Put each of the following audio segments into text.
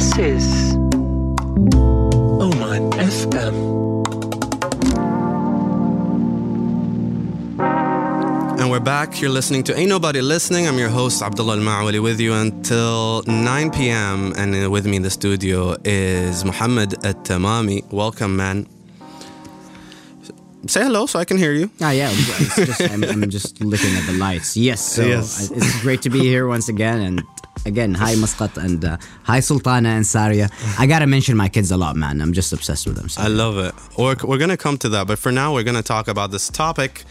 This is Oman FM. And we're back. You're listening to Ain't Nobody Listening. I'm your host, Abdullah Al Ma'wali, with you until 9 p.m. And uh, with me in the studio is Muhammad At Tamami. Welcome, man. Say hello so I can hear you. Ah, yeah. It's just, I'm, I'm just looking at the lights. Yes. So Yes. I- it's great to be here once again. And again, hi Muscat and uh, hi Sultana and Saria. I gotta mention my kids a lot, man. I'm just obsessed with them. So. I love it. We're, we're to come to that. But for now, we're to talk about this topic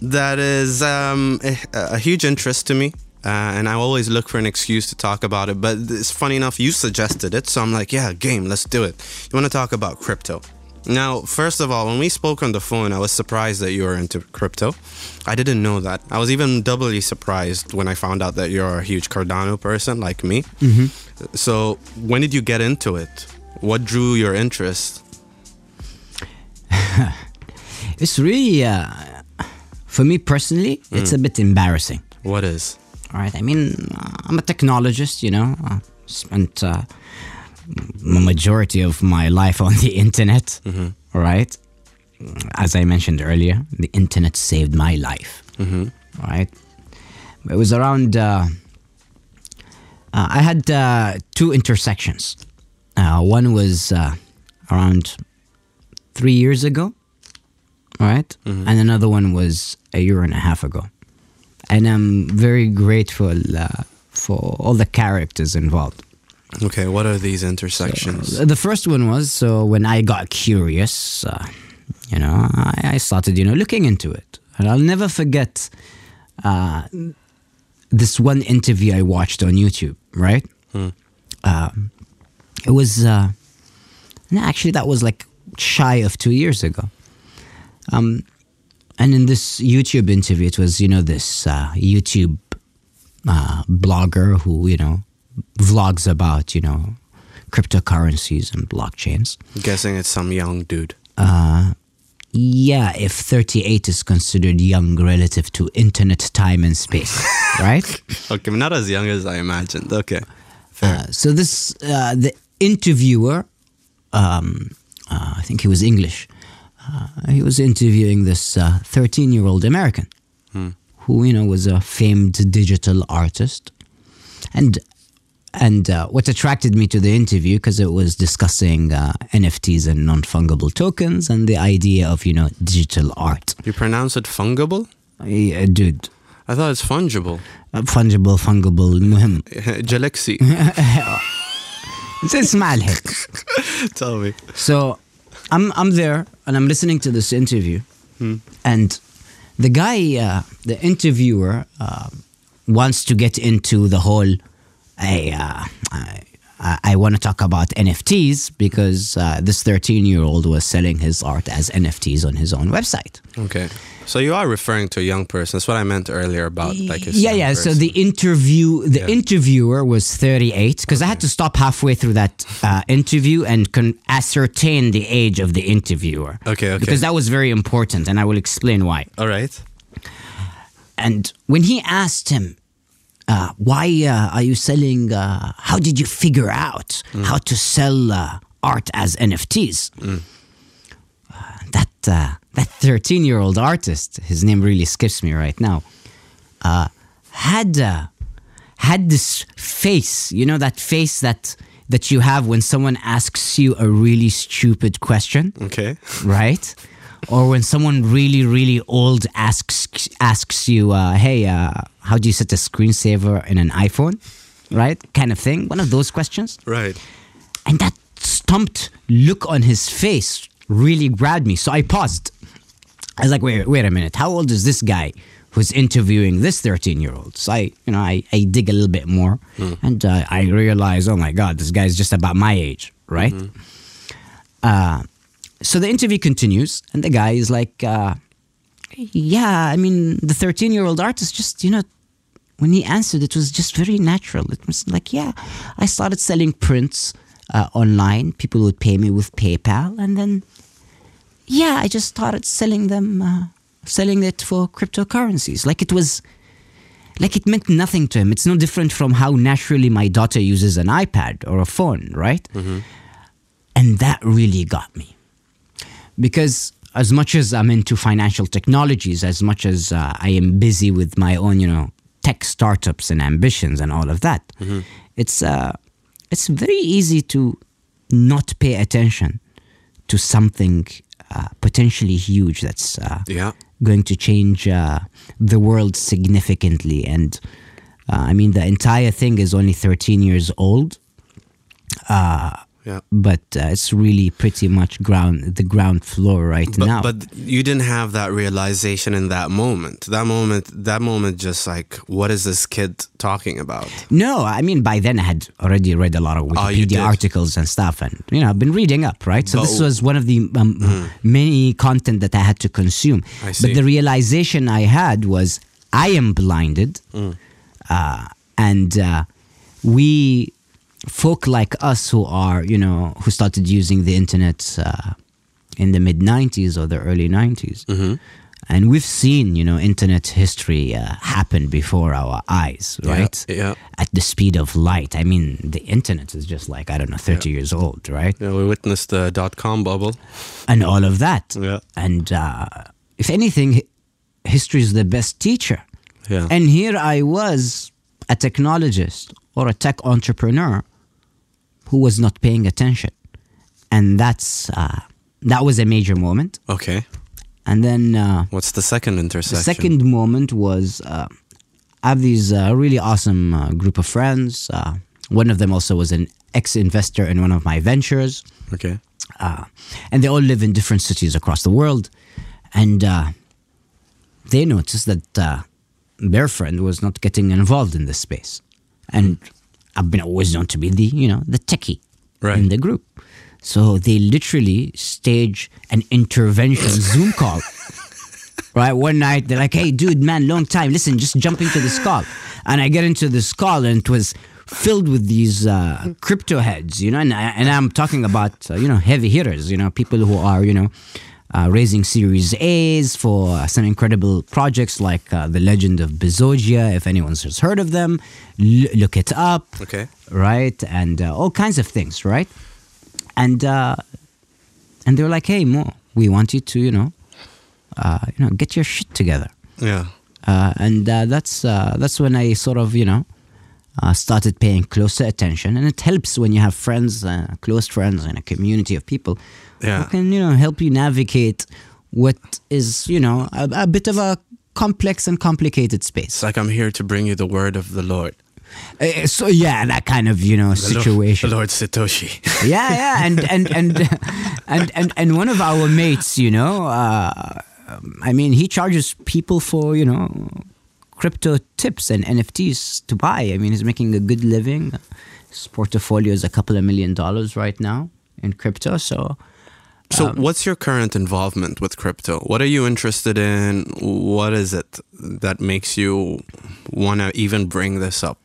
that is um, a, a huge interest to me. Uh, and I always look for an excuse to talk about it. But it's funny enough, you suggested it. So I'm like, yeah, game, let's do it. You want to talk about crypto? Now, first of all, when we spoke on the phone, I was surprised that you were into crypto. I didn't know that. I was even doubly surprised when I found out that you're a huge Cardano person like me. So, when did you get into it? What drew your interest? It's really, uh, for me personally, it's a bit embarrassing. What is? All right. I mean, uh, I'm a technologist, you know. I spent uh, majority of my life on the internet. right? As I mentioned earlier, the internet saved my life. right? It was around. Uh, uh, I had uh, two intersections. Uh, one was uh, around three years ago, right? and another one was a year and a half ago and I'm very grateful uh, for all the characters involved. Okay, what are these intersections? The first one was so when I got curious, uh, you know, I, I started, you know, looking into it, and I'll never forget uh, this one interview I watched on YouTube. Right, Um it was uh, no, actually that was like shy of two years ago. Um, and in this YouTube interview, it was you know this uh, YouTube uh, blogger who you know vlogs about you know cryptocurrencies and blockchains. I'm guessing it's some young dude. Yeah, if 38 is considered young relative to internet time and space, right? Okay, not as young as I imagined. Okay, fair. Uh, so this uh, the interviewer, um, uh, I think he was English. Uh, he was interviewing this thirteen-year-old American, who you know was a famed digital artist, and and uh, what attracted me to the interview because it was discussing uh, NFTs and non-fungible tokens and the idea of you know digital art. you pronounce it fungible? Yeah, dude, I thought it's fungible. uh, fungible, fungible, المهم Galaxy. اسمع الهيك Tell me. So I'm I'm there and I'm listening to this interview, and the guy, uh, the interviewer, uh, wants to get into the whole. I uh, I, I want to talk about NFTs because uh, this 13 year old was selling his art as NFTs on his own website. Okay, so you are referring to a young person. That's what I meant earlier about like a yeah, yeah. So the interview, the Yeah. interviewer was 38 because I had to stop halfway through that uh, interview and con- ascertain the age of the interviewer. Okay, okay. Because that was very important, and I will explain why. all right. And when he asked him, uh, "Why uh, are you selling? Uh, how did you figure out how to sell uh, art as NFTs?" Uh, that uh, that thirteen year old artist, his name really skips me right now, uh, had uh, had this face. You know that face that that you have when someone asks you a really stupid question Okay. right? or when someone really, really old asks asks you, uh, "Hey, uh, how do you set a screensaver in an iPhone?" Right, kind of thing. One of those questions, Right. and that stumped look on his face really grabbed me. So I paused. I was like, "Wait, wait a minute. How old is this guy?" Who's interviewing this 13 year old? So I, you know, I, I dig a little bit more and uh, I realize, oh my God, this guy's just about my age, right? Uh, so the interview continues, and the guy is like, uh, "Yeah, I mean, the 13 year old artist just, you know, when he answered, it was just very natural. It was like, yeah, I started selling prints uh, online. People would pay me with PayPal, and then, yeah, I just started selling them, uh, selling it for cryptocurrencies. Like it was." like it meant nothing to him. It's no different from how naturally my daughter uses an iPad or a phone, right? And that really got me. Because as much as I'm into financial technologies, as much as uh, I am busy with my own, you know, tech startups and ambitions and all of that, it's uh, it's very easy to not pay attention to something uh, potentially huge that's uh, Yeah. going to change uh, the world significantly. And uh, I mean, the entire thing is only 13 years old, Yeah. but uh, it's really pretty much ground the ground floor right But, now. but you didn't have that realization in that moment. That moment, that moment, just like, what is this kid talking about? no, I mean, by then I had already read a lot of Oh, Wikipedia did? articles and stuff, and you know, I've been reading up, right? So But- this was one of the um, many content that I had to consume. I see. But the realization I had was I am blinded, Mm. uh, and uh, we folk like us who are, you know, who started using the internet uh, in the mid '90s or the early '90s, Mm-hmm. and we've seen, you know, internet history uh, happen before our eyes, right? yeah. At the speed of light. I mean, the internet is just like I don't know, 30 years old, right? Yeah, we witnessed the dot com bubble. And all of that. Yeah. And uh, if anything, history is the best teacher. Yeah. And here I was, a technologist or a tech entrepreneur who was not paying attention. And that's uh, that was a major moment. okay. And then uh, What's the second intersection? the second moment was uh, I have these uh, really awesome uh, group of friends. Uh, one of them also was an ex-investor in one of my ventures, Okay. uh, and they all live in different cities across the world. And uh, they noticed that uh, their friend was not getting involved in this space, and I've been always known to be the you know the techie Right. in the group. So they literally stage an intervention Zoom call. Right, one night they're like, "Hey, dude, man, long time. Listen, just jump into this call." And I get into this call, and it was filled with these uh, crypto heads, you know. And, I, and I'm talking about, uh, you know, heavy hitters, you know, people who are, you know, uh, raising Series A's for some incredible projects like uh, the Legend of Bezogia. If anyone's has heard of them, l- look it up Okay. right? And uh, all kinds of things, right? And uh, and they were like, "Hey, Mo, we want you to, you know, uh, you know, get your shit together." Yeah. Uh, and uh, that's uh, that's when I sort of, you know, uh, started paying closer attention. And it helps when you have friends, uh, close friends, and a community of people Yeah. who can, you know, help you navigate what is, you know, a, a bit of a complex and complicated space. It's like I'm here to bring you the word of the Lord. Uh, so yeah, that kind of, you know, The Lord- situation. the Lord Satoshi. yeah, yeah, and and and and and and one of our mates, you know, uh, I mean, he charges people for you know crypto tips and NFTs to buy. I mean, he's making a good living. His portfolio is a couple of million dollars right now in crypto. So So, Um, what's your current involvement with crypto? What are you interested in? What is it that makes you want to even bring this up?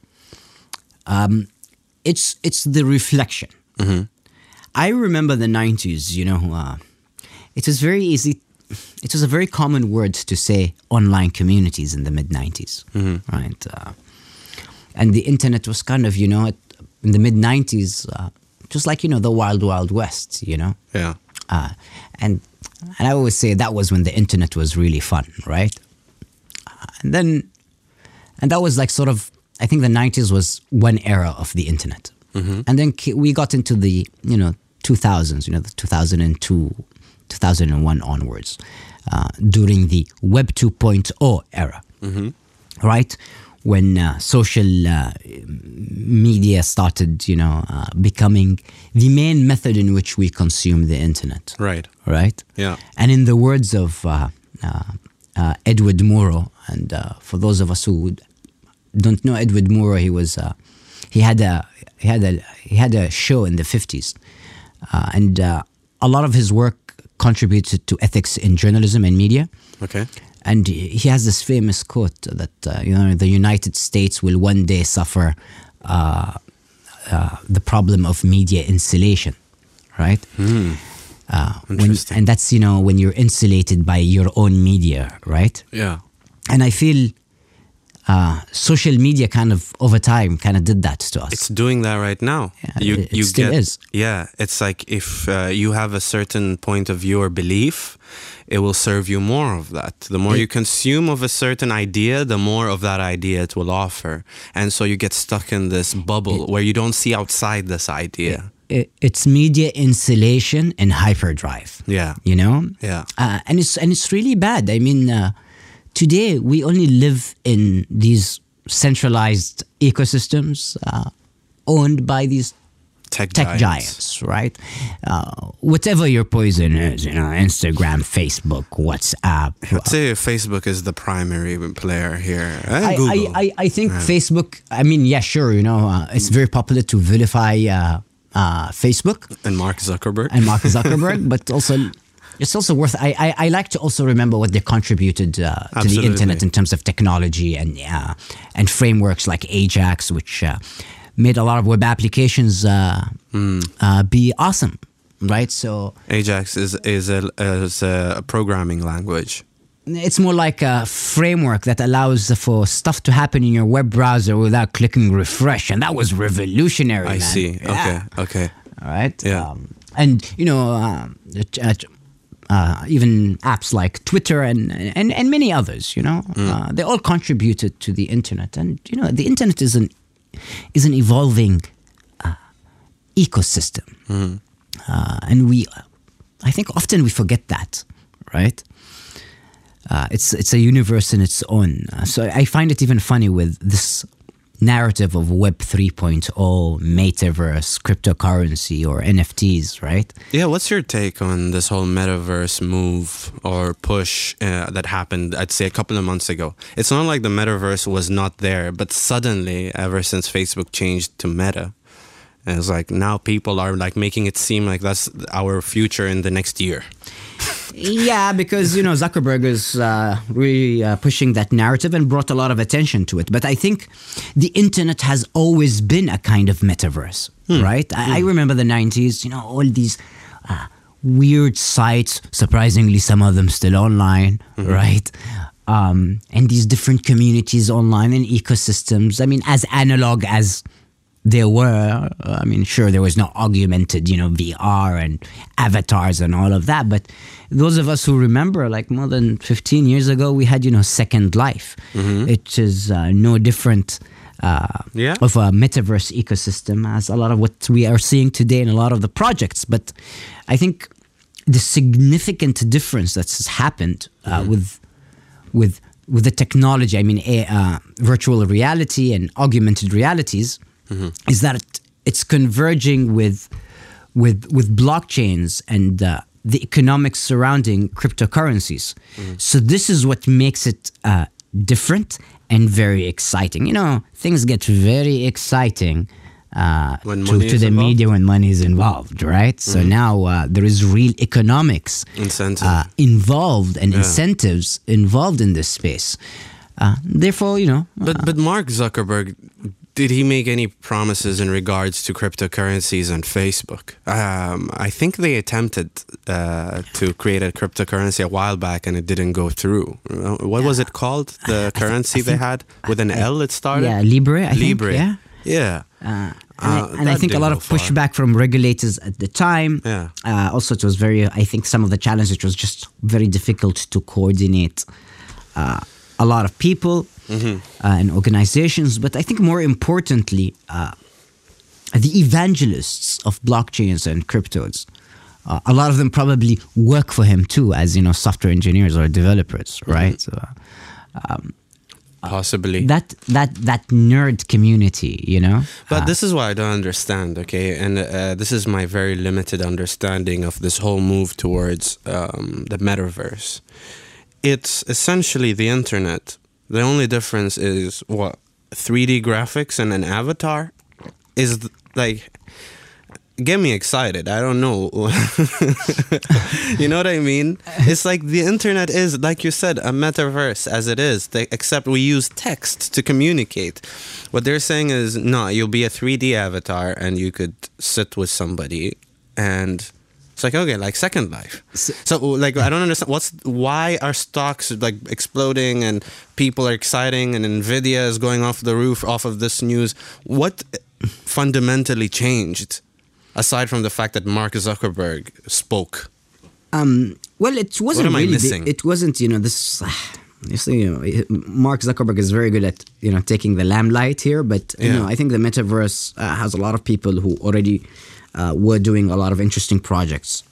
it's it's the reflection. I remember the '90s. You know, uh, it was very easy. It was a very common word to say online communities in the mid '90s, right? Uh, and the internet was kind of, you know, it, in the mid '90s, uh, just like you know the wild wild west, you know. Yeah. Uh, and and I always say that was when the internet was really fun, right? Uh, and then, and that was like sort of, I think the '90s was one era of the internet, and then we got into the you know 2000s, you know, the 2002, 2001 onwards, uh, during the Web 2.0 era, right? When uh, social uh, media started, you know, uh, becoming the main method in which we consume the internet, Right. right? Yeah. And in the words of uh, uh, uh, Edward Murrow, and uh, for those of us who don't know Edward Murrow, he was uh, he had a he had a he had a show in the fifties, uh, and uh, a lot of his work contributed to ethics in journalism and media. Okay. And he has this famous quote that uh, you know the United States will one day suffer uh, uh, the problem of media insulation, right? Uh, when- and that's you know when you're insulated by your own media, right? Yeah. And I feel uh, social media kind of over time kind of did that to us. It's doing that right now. Yeah, it- it still is. Yeah, it's like if uh, you have a certain point of view or belief, it will serve you more of that. The more you consume of a certain idea, the more of that idea it will offer. And so you get stuck in this bubble where you don't see outside this idea. It- it's media insulation and hyperdrive. Yeah. You know? Yeah. Uh, and it's and it's really bad. I mean, uh, today we only live in these centralized ecosystems uh, owned by these Tech, tech giants, right? Uh, whatever your poison is, you know, Instagram, Facebook, WhatsApp. I'd say Facebook is the primary player here. I. I, I, I think Facebook, I mean, yeah, sure, you know, uh, it's very popular to vilify uh, uh, Facebook and Mark Zuckerberg. and Mark Zuckerberg, but also it's also worth. I, I, I like to also remember what they contributed uh, to the internet in terms of technology and uh, and frameworks like Ajax, which uh, made a lot of web applications uh, uh, be awesome, right? So Ajax is is a, is a programming language. it's more like a framework that allows for stuff to happen in your web browser without clicking refresh, and that was revolutionary. I man. see. Yeah. Okay. Okay. All right. Yeah. Um, and you know, um, uh, even apps like Twitter and and, and many others, you know, Mm. uh, they all contributed to the internet. And you know, the internet is an is an evolving uh, ecosystem, uh, and we, I think, often we forget that, right? Uh, it's it's a universe in its own. Uh, so I find it even funny with this narrative of Web 3.0, metaverse, cryptocurrency, or NFTs, right? Yeah, what's your take on this whole metaverse move or push uh, that happened, I'd say, a couple of months ago? It's not like the metaverse was not there, but suddenly, ever since Facebook changed to Meta, it's like now people are like making it seem like that's our future in the next year. Yeah, because you know Zuckerberg is uh, really uh, pushing that narrative and brought a lot of attention to it. But I think the internet has always been a kind of metaverse, right? I, I remember the '90s. You know, all these uh, weird sites. Surprisingly, some of them still online, right? Um, and these different communities online and ecosystems. I mean, as analog as there were i mean sure there was no augmented you know vr and avatars and all of that but those of us who remember like more than 15 years ago we had you know second life it is uh, no different uh, Yeah. of a metaverse ecosystem as a lot of what we are seeing today in a lot of the projects but i think the significant difference that's happened uh, with with with the technology, I mean, a, uh, virtual reality and augmented realities, is that it, it's converging with with with blockchains and uh, the economics surrounding cryptocurrencies. So this is what makes it uh, different and very exciting. You know, things get very exciting. Uh, to, to the involved? media when money is involved, right? So now uh, there is real economics Incentive. uh, involved and incentives involved in this space. Uh, therefore, you know, But but Mark Zuckerberg, did he make any promises in regards to cryptocurrencies on Facebook? Um, I think they attempted uh, to create a cryptocurrency a while back, and it didn't go through. What was it called? The currency I they think- had with an L. It started. yeah, Libre, I think, Libre. yeah. Yeah. Uh, and, Uh, I, and I think a lot of pushback from regulators at the time. Yeah. Uh, also, it was very. I think some of the challenges it was just very difficult to coordinate uh, a lot of people Mm-hmm. uh, and organizations. But I think more importantly, uh, the evangelists of blockchains and cryptos. Uh, a lot of them probably work for him too, as you know, software engineers or developers, Mm-hmm. right? So, Possibly. that that that nerd community, you know. But this is what I don't understand, okay? And uh, this is my very limited understanding of this whole move towards um, the metaverse. It's essentially the internet. The only difference is what 3D graphics and an avatar is th- like get me excited. I don't know. you know what I mean? It's like the internet is, like you said, a metaverse as it is, they, except we use text to communicate. What they're saying is, no, you'll be a 3D avatar and you could sit with somebody and It's like okay, like Second Life. So, like I don't understand what's why are stocks like exploding and people are exciting and Nvidia is going off the roof off of this news. What fundamentally changed aside from the fact that Mark Zuckerberg spoke? Um, well, it wasn't am I really. missing? It wasn't. You know, this. You see, you know, Mark Zuckerberg is very good at you know taking the limelight here, but you Yeah. know, I think the metaverse uh, has a lot of people who already uh, were doing a lot of interesting projects.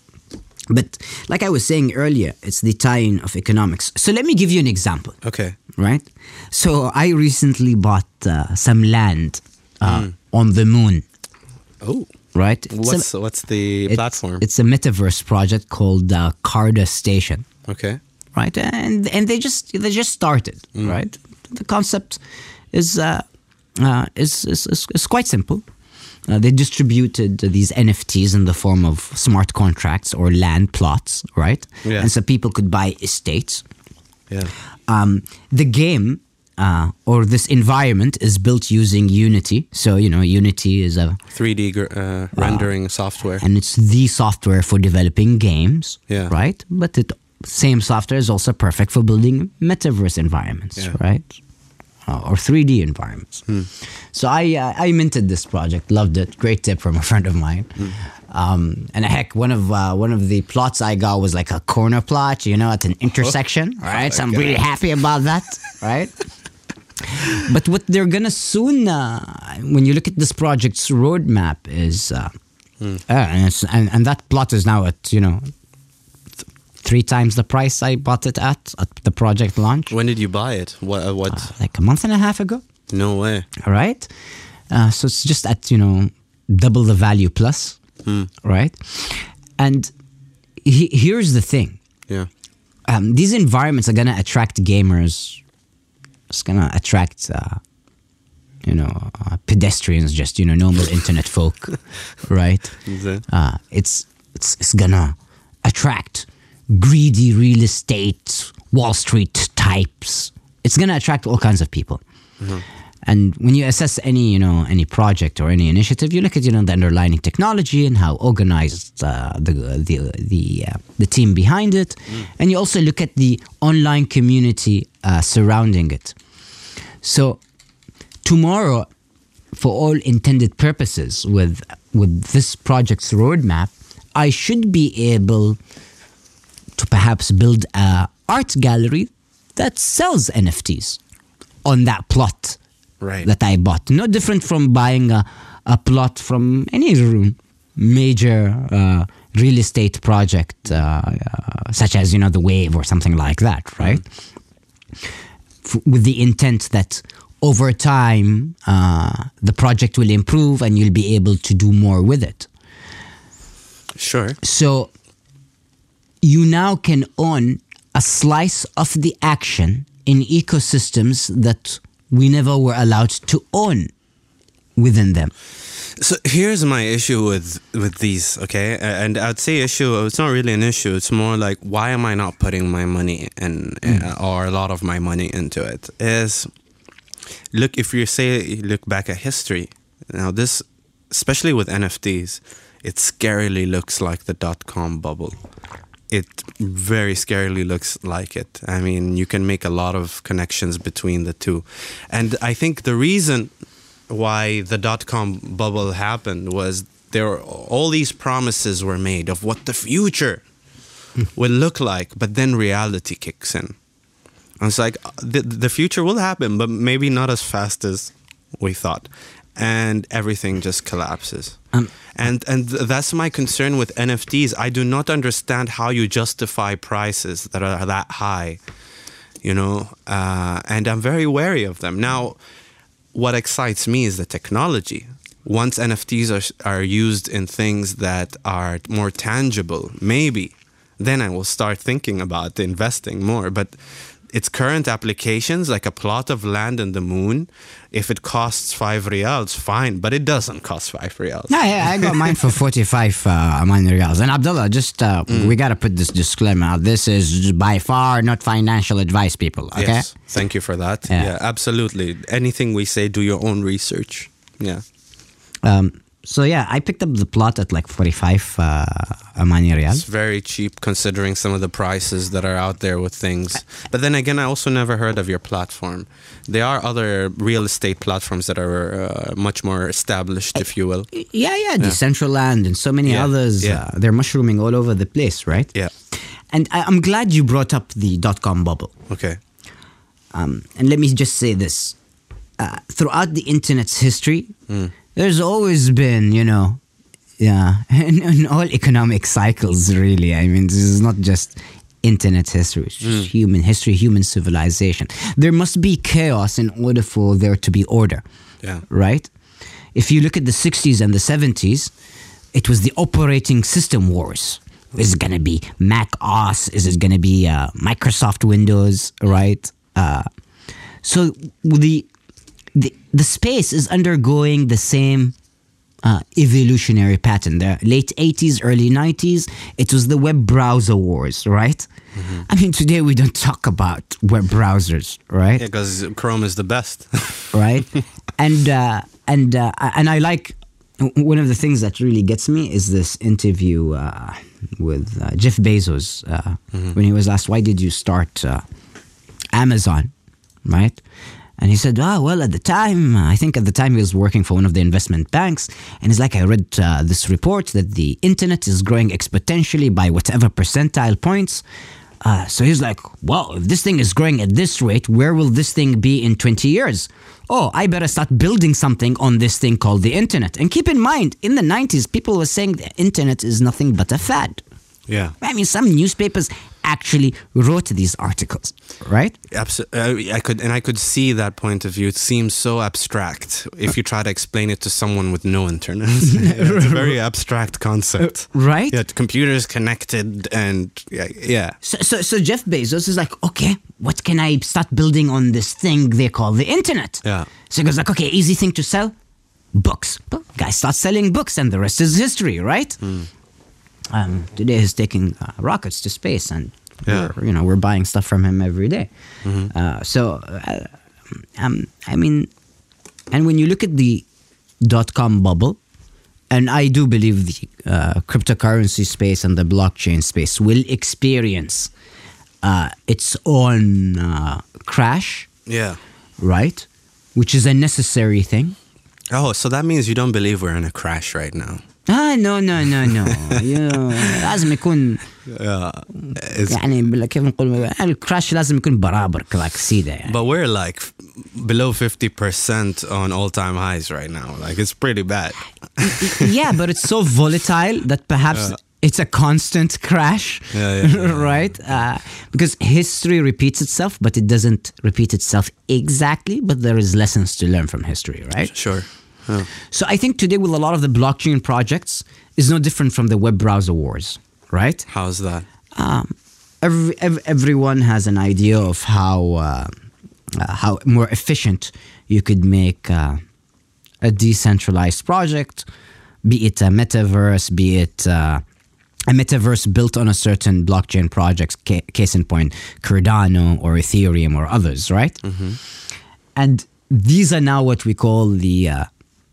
But like I was saying earlier, it's the tie-in of economics. So let me give you an example. Okay. right? So I recently bought uh, some land uh, on the moon, Oh, right? It's a- what's what's the it's- platform? It's a metaverse project called uh, Carda Station, okay. right? And and they just they just started, right? The concept is uh, uh, is, is, is is quite simple. Uh, they distributed these NFTs in the form of smart contracts or land plots, right? Yeah. And so people could buy estates. Yeah. um, the game uh, or this environment is built using Unity. So you know, Unity is a 3D gr- uh, rendering software. and it's the software for developing games, Yeah. right? But the same software is also perfect for building metaverse environments, Yeah. right? Or 3D environments. So I uh, I minted this project, loved it. Great tip from a friend of mine. Um, and heck, one of uh, one of the plots I got was like a corner plot, you know, at an intersection. right? so I'm really happy about that, right? but what they're gonna soon, uh, when you look at this project's roadmap, is uh, uh, and, it's, and and that plot is now at you know three times the price I bought it at at the project launch, When did you buy it? What? Uh, like a month and a half ago. no way. All right, uh, so it's just at you know double the value plus, right? And he, here's the thing: Yeah. um, these environments are gonna attract gamers. It's gonna attract, uh, you know, uh, pedestrians, just you know, normal internet folk, right? It? Uh, it's it's it's gonna attract greedy real estate, Wall Street types. It's gonna attract all kinds of people. And when you assess any, you know, any project or any initiative, you look at, you know, the underlying technology and how organized uh, the the the uh, the team behind it, and you also look at the online community uh, surrounding it. So tomorrow, for all intended purposes, with with this project's roadmap, I should be able to perhaps build a art gallery that sells NFTs on that plot Right. that I bought. No different from buying a, a plot from any room, major uh, real estate project, uh, uh, such as you know the Wave or something like that, right? F- with the intent that over time uh, the project will improve and you'll be able to do more with it. Sure. So you now can own a slice of the action in ecosystems that we never were allowed to own within them. So here's my issue with with these, okay? And I'd say issue. It's not really an issue. It's more like why am I not putting my money in, uh, or a lot of my money into it? Is look if you say you look back at history. Now this, especially with NFTs, it scarily looks like the dot com bubble. It very scarily looks like it. I mean, you can make a lot of connections between the two, and I think the reason why the dot com bubble happened was there were, all these promises were made of what the future will look like, but then reality kicks in. And it's like uh, the, the future will happen, but maybe not as fast as we thought, and everything just collapses. Um, and and that's my concern with NFTs. I do not understand how you justify prices that are that high, you know, uh, and I'm very wary of them now what excites me is the technology. Once NFTs are, are used in things that are more tangible, maybe, then I will start thinking about investing more. But its current applications, like a plot of land in the moon, if it costs five reals, fine, but it doesn't cost five reals. No, yeah, I got mine for 45 uh, Oman riyals. And Abdullah, just, uh, we got to put this disclaimer out. This is by far not financial advice, people, okay? Yes, thank you for that. Yeah. yeah, absolutely. Anything we say, do your own research. Yeah. Um, so yeah, I picked up the plot at like 45 uh, Omani Rial. It's very cheap considering some of the prices that are out there with things. But then again, I also never heard of your platform. There are other real estate platforms that are uh, much more established, if you will. Yeah, yeah, Decentraland and so many Yeah, others. yeah. Uh, they're mushrooming all over the place, right? Yeah. And I, I'm glad you brought up the dot com bubble. Okay. Um, and let me just say this: uh, throughout the internet's history, there's always been, you know, yeah, in, in all economic cycles, really. I mean, this is not just internet history; it's just human history, human civilization. There must be chaos in order for there to be order. Yeah. Right. If you look at the '60s and the '70s, it was the operating system wars. Is it going to be Mac OS? Is it going to be uh, Microsoft Windows? Right. Uh, so the, the the space is undergoing the same uh, evolutionary pattern. The late 80s, early 90s, it was the web browser wars, right? I mean, today we don't talk about web browsers, right? Yeah, because Chrome is the best. right? and uh, and uh, and I like one of the things that really gets me is this interview uh, with uh, Jeff Bezos uh, when he was asked, "Why did you start uh, Amazon?" Right? And he said, "Ah, well, at the time, I think at the time he was working for one of the investment banks, and he's like, I read uh, this report that the internet is growing exponentially by whatever percentile points." Uh, so he's like, well, if this thing is growing at this rate, where will this thing be in 20 years? Oh, I better start building something on this thing called the internet. And keep in mind, in the 90s, people were saying the internet is nothing but a fad. Yeah. I mean, some newspapers actually wrote these articles, right? Absolutely. Uh, I could, and I could see that point of view. It seems so abstract if you try to explain it to someone with no internet. it's a very abstract concept. Uh, right? Yeah, computers connected, and yeah, yeah. So, so, so Jeff Bezos is like, okay, what can I start building on this thing they call the internet? Yeah. So he goes like, okay, easy thing to sell, books. Boom. Guy starts selling books, and the rest is history, right? Hmm. Um, today he's taking uh, rockets to space, and Yeah. we're, you know we're buying stuff from him every day. Uh, so, uh, um, I mean, and when you look at the dot com bubble, and I do believe the uh, cryptocurrency space and the blockchain space will experience uh, its own uh, crash, Yeah. right? Which is a necessary thing. Oh, so that means you don't believe we're in a crash right now. Ah no no no no يا- لازم يكون Yeah. It's, يعني بال- كيف نقول الكراش لازم يكون برابر like سيده يعني. but we're like f- below 50% on all time highs right now. Like, it's pretty bad. yeah, but it's so volatile that perhaps it's a constant crash, Yeah, yeah, yeah. right? Uh, because history repeats itself, but it doesn't repeat itself exactly. But there is lessons to learn from history, right? Sure. Yeah. So I think today, with a lot of the blockchain projects, is no different from the web browser wars, right? How's that? um, every, ev- everyone has an idea of how uh, uh, how more efficient you could make uh, a decentralized project, be it a metaverse, be it uh, a metaverse built on a certain blockchain project, ca- case in point, Cardano or Ethereum or others, right? And these are now what we call the uh,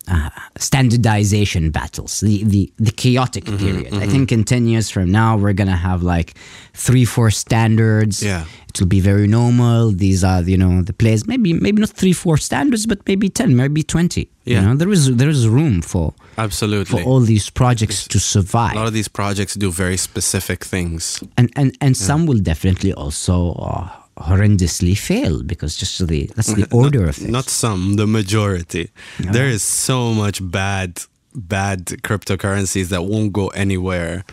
uh, standardization battles, the, the, the chaotic period. I think in 10 years from now, we're going to have like three, four standards. Yeah. It will be very normal. These are, you know, the players, maybe, maybe not three, four standards, but maybe 10, maybe 20. Yeah. You know, there is, there is room for, absolutely for all these projects to survive. a lot of these projects do very specific things. and and and some will definitely also uh, horrendously fail because just the that's the order of things. Not some, the majority. There is so much bad, bad cryptocurrencies that won't go anywhere.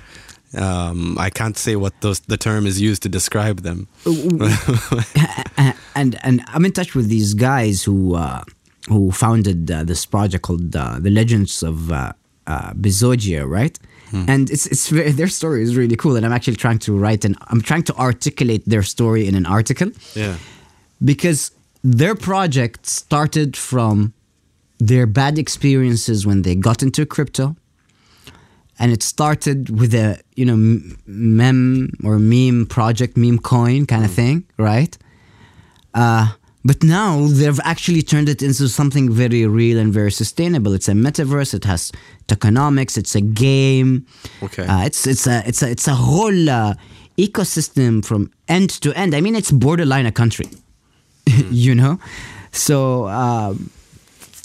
Um, I can't say what those the term is used to describe them. And and I'm in touch with these guys who uh, who founded uh, this project called uh, the Legends of uh, uh, Bezogia, right? And it's it's very, their story is really cool, and I'm actually trying to write and I'm trying to articulate their story in an article. Yeah. because their project started from their bad experiences when they got into crypto and it started with a you know mem or meme project meme coin kind of thing right uh, but now they've actually turned it into something very real and very sustainable. It's a metaverse. It has tokenomics. It's a game. Okay. Uh, it's it's a it's a it's a whole uh, ecosystem from end to end. I mean, it's borderline a country. you know, so. Um,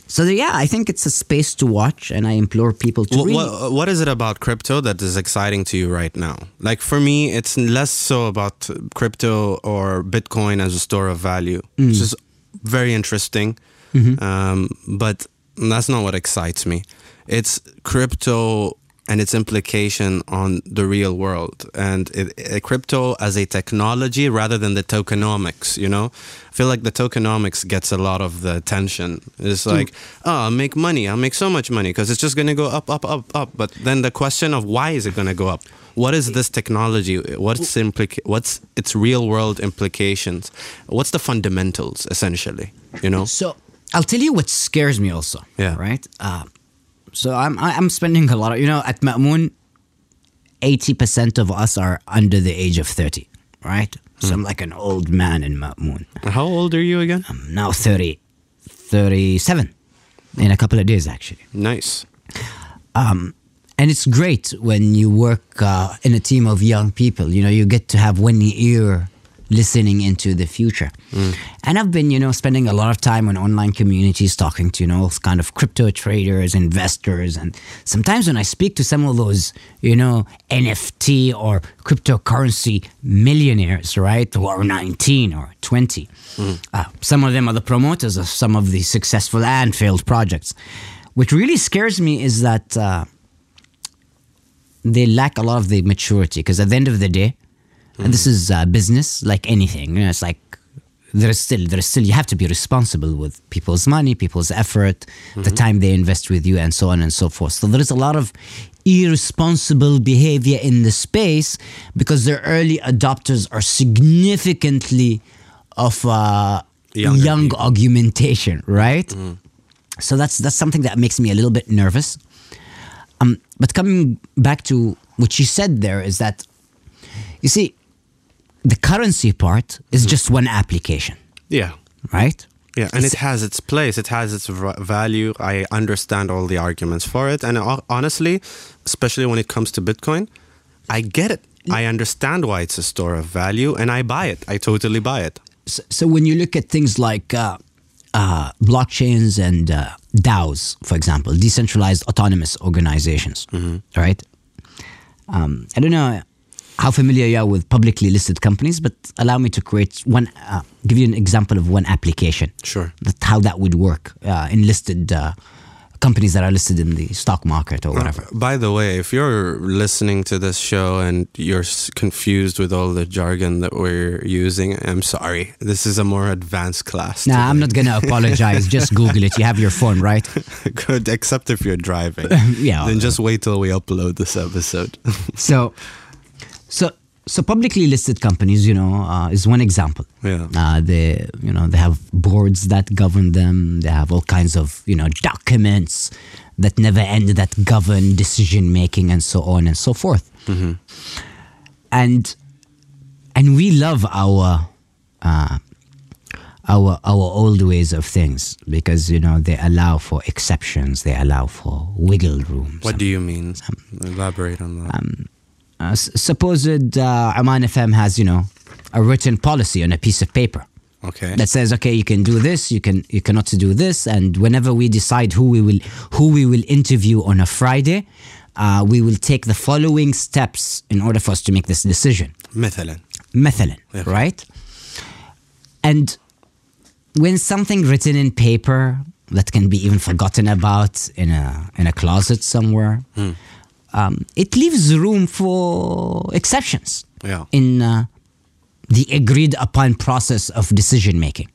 so yeah, I think it's a space to watch, and I implore people to What, what, what is it about crypto that is exciting to you right now? Like for me, it's less so about crypto or Bitcoin as a store of value. Mm. It's just very interesting, Mm-hmm. um, but that's not what excites me. It's crypto and its implication on the real world. And it, it- crypto as a technology rather than the tokenomics you know? I feel like the tokenomics gets a lot of the attention. It's like oh i'll make money. I'll make so much money because it's just going to go up up up up. But then the question of why is it going to go up? What is this technology? What's implica- what's its real world implications? What's the fundamentals essentially you know? So I'll tell you what scares me also. Yeah. Right. Uh, so I'm I'm spending a lot of you know at Mamun, eighty percent of us are under the age of thirty. Right. So I'm like an old man in Mamun. how old are you again I'm now 30, 37 in a couple of days actually. nice Um, and it's great when you work uh, in a team of young people. You know, you get to have one ear listening into the future. And I've been, you know, spending a lot of time on online communities talking to, you know, kind of crypto traders, investors. And sometimes when I speak to some of those, you know, NFT or cryptocurrency millionaires, right, who are 19 or 20, uh, some of them are the promoters of some of the successful and failed projects. What really scares me is that. Uh, they lack a lot of the maturity because at the end of the day, and this is uh, business like anything. You know, it's like there is still there is still you have to be responsible with people's money, people's effort, the time they invest with you, and so on and so forth. So there is a lot of irresponsible behavior in the space because their early adopters are significantly of uh, Younger young people. augmentation, right? So that's that's something that makes me a little bit nervous. Um, but coming back to what you said there is that, you see, the currency part is just one application, yeah right? Yeah, and it has its place. It has its v- value. I understand all the arguments for it, and ho- honestly, especially when it comes to Bitcoin, I get it. I understand why it's a store of value, and I buy it. I totally buy it. So, so when you look at things like uh, uh, blockchains and uh, DAOs, for example, decentralized autonomous organizations, right? Um, I don't know how familiar you are with publicly listed companies, but allow me to create one, uh, give you an example of one application. Sure. That how that would work uh, in listed uh, companies that are listed in the stock market or whatever. By the way, if you're listening to this show and you're s- confused with all the jargon that we're using, I'm sorry. This is a more advanced class. Nah, I'm not gonna apologize. Just Google it. You have your phone, right? Good, except if you're driving. Yeah. Then just wait till we upload this episode. So, so, so publicly listed companies, you know, uh, is one example. Yeah. Uh, they, you know, they have boards that govern them. They have all kinds of, you know, documents that never end that govern decision making and so on and so forth. And and we love our. Uh, our our old ways of things because you know they allow for exceptions they allow for wiggle room what do you mean? Elaborate on that uh, s- supposed uh, Oman FM has you know a written policy on a piece of paper okay. that says okay you can do this you can you cannot do this and whenever we decide who we will who we will interview on a Friday uh, we will take the following steps in order for us to make this decision مثلا. مثلا Yeah. right and when something written in paper that can be even forgotten about in a in a closet somewhere um, it leaves room for exceptions Yeah. in uh, the agreed upon process of decision making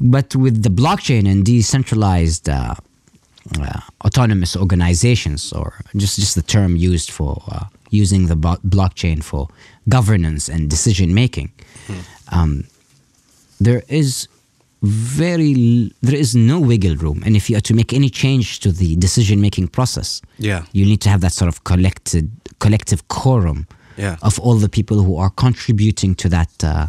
but with the blockchain and decentralized uh, uh, autonomous organizations, or just just the term used for uh, using the bo- blockchain for governance and decision making, um, there is very there is no wiggle room, and if you are to make any change to the decision making process, Yeah. you need to have that sort of collected collective quorum Yeah. of all the people who are contributing to that uh,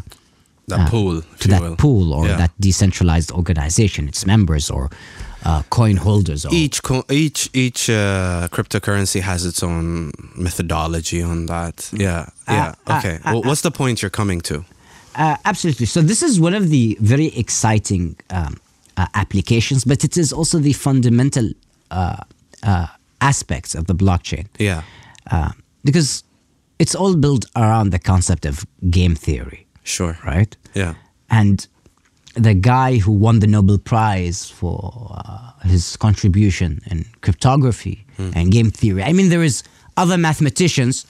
That pool, to that will. pool or Yeah. that decentralized organization, its members or uh, coin holders. Or, each co- each each uh, cryptocurrency has its own methodology on that. Yeah, yeah. uh, okay. uh, well, what's the point you're coming to? Uh, absolutely. So this is one of the very exciting um, uh, applications, but it is also the fundamental uh, uh, aspects of the blockchain Yeah. uh, because it's all built around the concept of game theory, Sure. right? Yeah. And the guy who won the Nobel Prize for uh, his contribution in cryptography and game theory. I mean, there is other mathematicians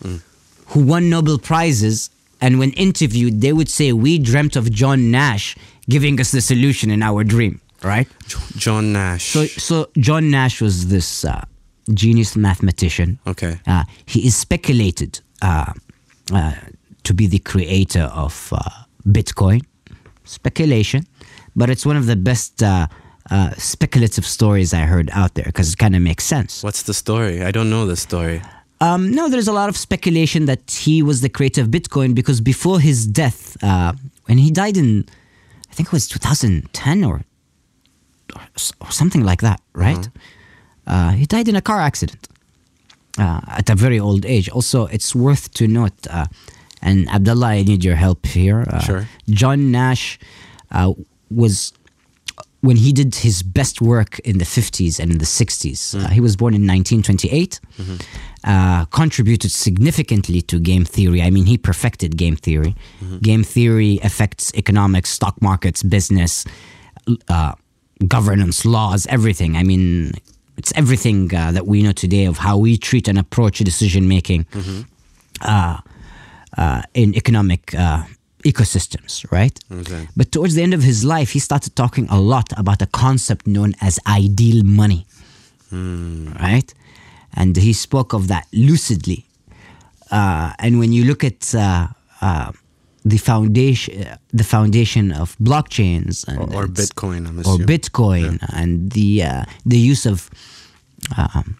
who won Nobel prizes, and when interviewed, they would say, "We dreamt of John Nash giving us the solution in our dream." Right. John Nash. So, so John Nash was this uh, genius mathematician. okay. Uh, he is speculated uh, uh, to be the creator of uh, Bitcoin. Speculation, but it's one of the best uh, uh, speculative stories I heard out there because it kind of makes sense. What's the story? I don't know the story. Um, no, there's a lot of speculation that he was the creator of Bitcoin because before his death, uh, when he died in, I think it was 2010 or or, or something like that, right? Uh, he died in a car accident uh, at a very old age. Also, it's worth to note, uh, and Abdullah, I need your help here. Uh, Sure. John Nash uh, was when he did his best work in the 50s and in the 60s. Uh, he was born in 1928. Uh, contributed significantly to game theory. I mean, he perfected game theory. Game theory affects economics, stock markets, business, uh, governance, laws, everything. I mean, it's everything uh, that we know today of how we treat and approach decision making uh, uh, in economic uh, ecosystems, right? Okay. But towards the end of his life, he started talking a lot about a concept known as ideal money, right? And he spoke of that lucidly. Uh, and when you look at uh, uh, the foundation, uh, the foundation of blockchains and Or, or Bitcoin, I'm or assuming. Bitcoin and the uh, the use of um,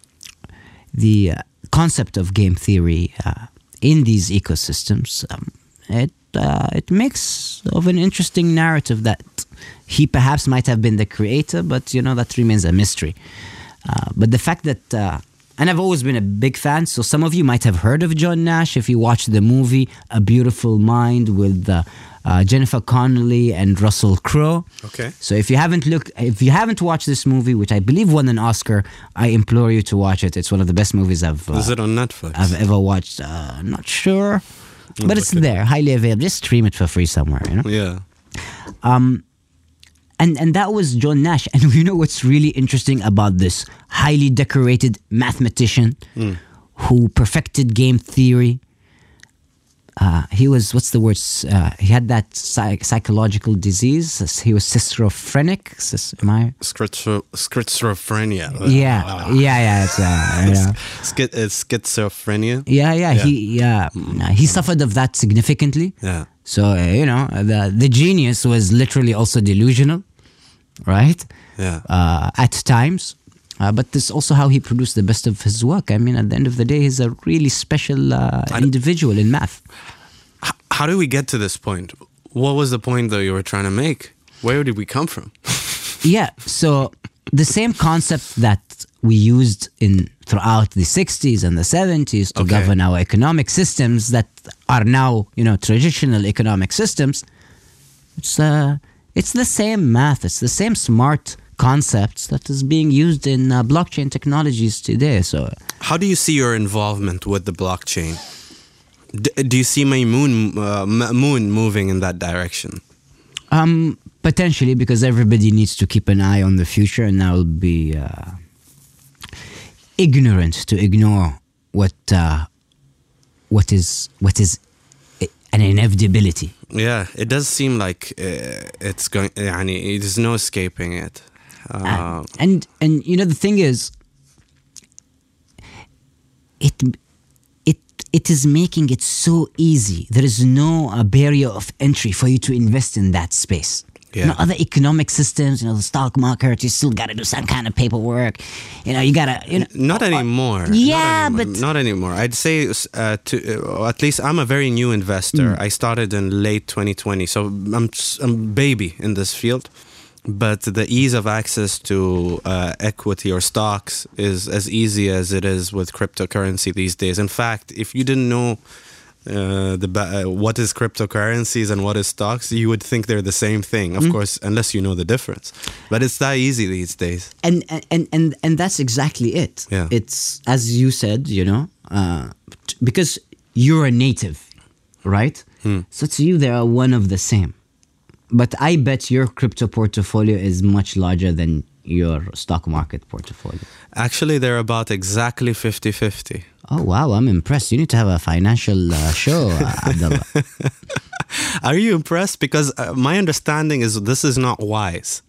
the uh, concept of game theory uh, in these ecosystems, um, it uh, it makes of an interesting narrative that he perhaps might have been the creator, but you know that remains a mystery. Uh, but the fact that uh, and I've always been a big fan, so some of you might have heard of John Nash if you watched the movie A Beautiful Mind with uh, uh, Jennifer Connelly and Russell Crowe. Okay. So if you haven't looked, if you haven't watched this movie, which I believe won an Oscar, I implore you to watch it. It's one of the best movies I've uh, Is it on Netflix? I've ever watched. Uh, not sure, but it's there, highly available. Just stream it for free somewhere, you know. yeah. And and that was John Nash. And you know what's really interesting about this highly decorated mathematician who perfected game theory. Uh, he was what's the word? Uh, he had that psych- psychological disease. He was schizophrenic. Cis- Am I? Schizo- schizophrenia. Yeah, yeah, yeah. It's, uh, know. Schi- schizophrenia. Yeah, yeah, Yeah. He yeah, uh, he suffered of that significantly. Yeah. So uh, you know, the the genius was literally also delusional, right? Yeah. Uh, at times. Uh, but this is also how he produced the best of his work. I mean, at the end of the day, he's a really special uh, individual in math. How do we get to this point? What was the point that you were trying to make? Where did we come from? Yeah. So the same concept that we used in throughout the 60s and the 70s to Okay. govern our economic systems that are now, you know, traditional economic systems. It's uh, it's the same math. It's the same smart concepts that is being used in uh, blockchain technologies today. So How do you see your involvement with the blockchain? D- do you see Mamun, uh, Moon moving in that direction? Um, potentially because everybody needs to keep an eye on the future, and I'll be uh, ignorant to ignore what uh, what is what is i- an inevitability. Yeah, it does seem like uh, it's going. يعني, there's no escaping it. Uh, and and you know the thing is, it it it is making it so easy. There is no uh, barrier of entry for you to invest in that space. You know, other economic systems, you know, the stock market, you still got to do some kind of paperwork. You know, you got to, you know. Not anymore. Yeah, not anymore. but- not anymore. I'd say uh, to uh, at least I'm a very new investor. Hmm. I started in late 2020, so I'm I'm baby in this field. But the ease of access to uh, equity or stocks is as easy as it is with cryptocurrency these days. In fact, if you didn't know uh, the ba- uh, what is cryptocurrencies and what is stocks, you would think they're the same thing. Of course, unless you know the difference. But it's that easy these days. and and and and that's exactly it. Yeah. It's as you said, you know, uh, because you're a native, right? Hmm. So to you, they are one of the same. But I bet your crypto portfolio is much larger than your stock market portfolio. Actually, they're about exactly 50 50. Oh wow, I'm impressed. You need to have a financial uh, show, uh, Abdullah. Are you impressed? Because uh, my understanding is this is not wise.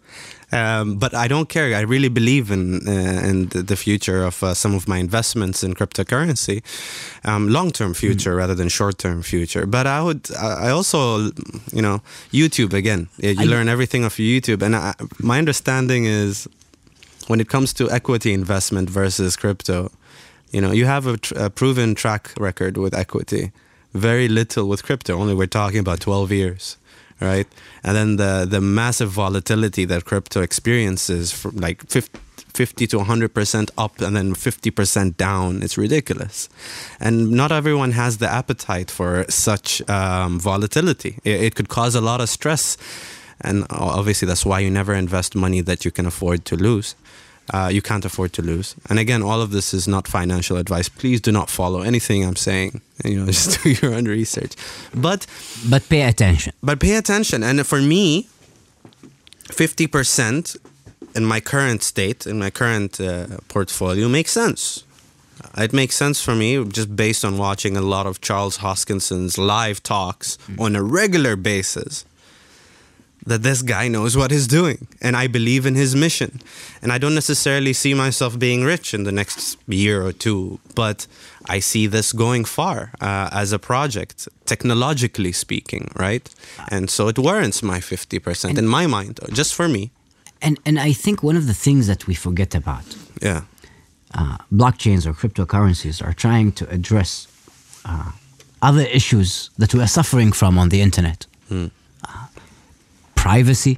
Um, but I don't care. I really believe in uh, in the- future of uh, some of my investments in cryptocurrency, um, long term future rather than short term future. But I would, I also, you know, YouTube again. You I- learn everything off YouTube, and I, my understanding is when it comes to equity investment versus crypto, you know, you have a, tr- a proven track record with equity. Very little with crypto. Only we're talking about 12 years, right? And then the the massive volatility that crypto experiences, from like 50, 50 to 100 percent up and then 50 percent down. It's ridiculous, and not everyone has the appetite for such um, volatility. It, it could cause a lot of stress and obviously that's why you never invest money that you can afford to lose. Uh, you can't afford to lose. And again, all of this is not financial advice. Please do not follow anything I'm saying. You know, just do your own research. But but pay attention. but pay attention. And for me, fifty percent in my current state, in my current uh, portfolio, makes sense. It makes sense for me just based on watching a lot of Charles Hoskinson's live talks on a regular basis that this guy knows what he's doing and I believe in his mission. And I don't necessarily see myself being rich in the next year or two, but I see this going far uh, as a project, technologically speaking, right? And so it warrants my 50% in my mind, just for me. And and I think one of the things that we forget about Yeah. uh, blockchains or cryptocurrencies are trying to address uh, other issues that we are suffering from on the internet. Uh, privacy,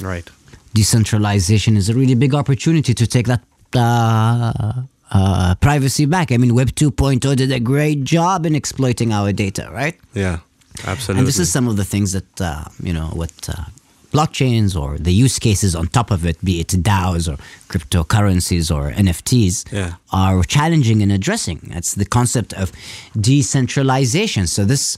Right. decentralization is a really big opportunity to take that uh, uh, privacy back. I mean, Web 2.0 did a great job in exploiting our data, right? Yeah. Absolutely. And this is some of the things that, uh, you know, what uh, blockchains or the use cases on top of it, be it DAOs or cryptocurrencies or NFTs, Yeah. are challenging and addressing. That's the concept of decentralization. So, this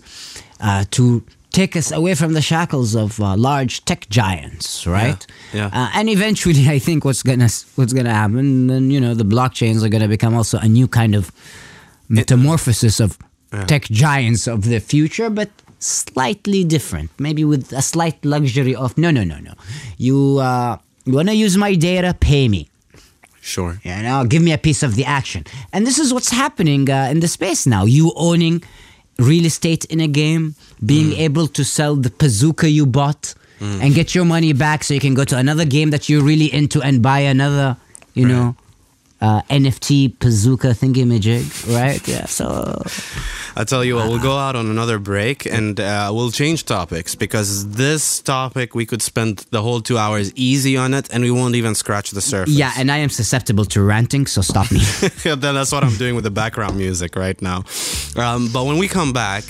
uh, to take us away from the shackles of uh, large tech giants, right? yeah. Uh, and eventually, I think what's gonna what's gonna happen, then you know, the blockchains are gonna become also a new kind of metamorphosis of Yeah. tech giants of the future, but slightly different. Maybe with a slight luxury of no, no, no, no. You uh, you wanna use my data? Pay me. Sure. You know, give me a piece of the action. And this is what's happening uh, in the space now. You owning real estate in a game, being Mm. able to sell the bazooka you bought and get your money back so you can go to another game that you're really into and buy another, you know, uh, NFT bazooka thingamajig, right? Yeah, so I tell you what, we'll go out on another break and uh, we'll change topics because this topic we could spend the whole two hours easy on it and we won't even scratch the surface. yeah, and I am susceptible to ranting, so stop me. Yeah, then that's what I'm doing with the background music right now. Um, but when we come back,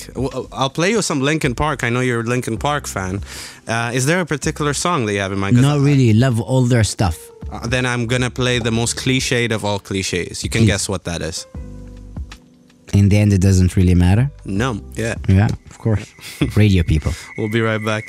I'll play you some Linkin Park. I know you're a Linkin Park fan. Uh, is there a particular song that you have in mind? Not really. Love all their stuff. Uh, then I'm gonna play the most cliched of all cliches. You can guess what that is. In the end, it doesn't really matter. No. Yeah. Yeah, of course. Radio people. We'll be right back.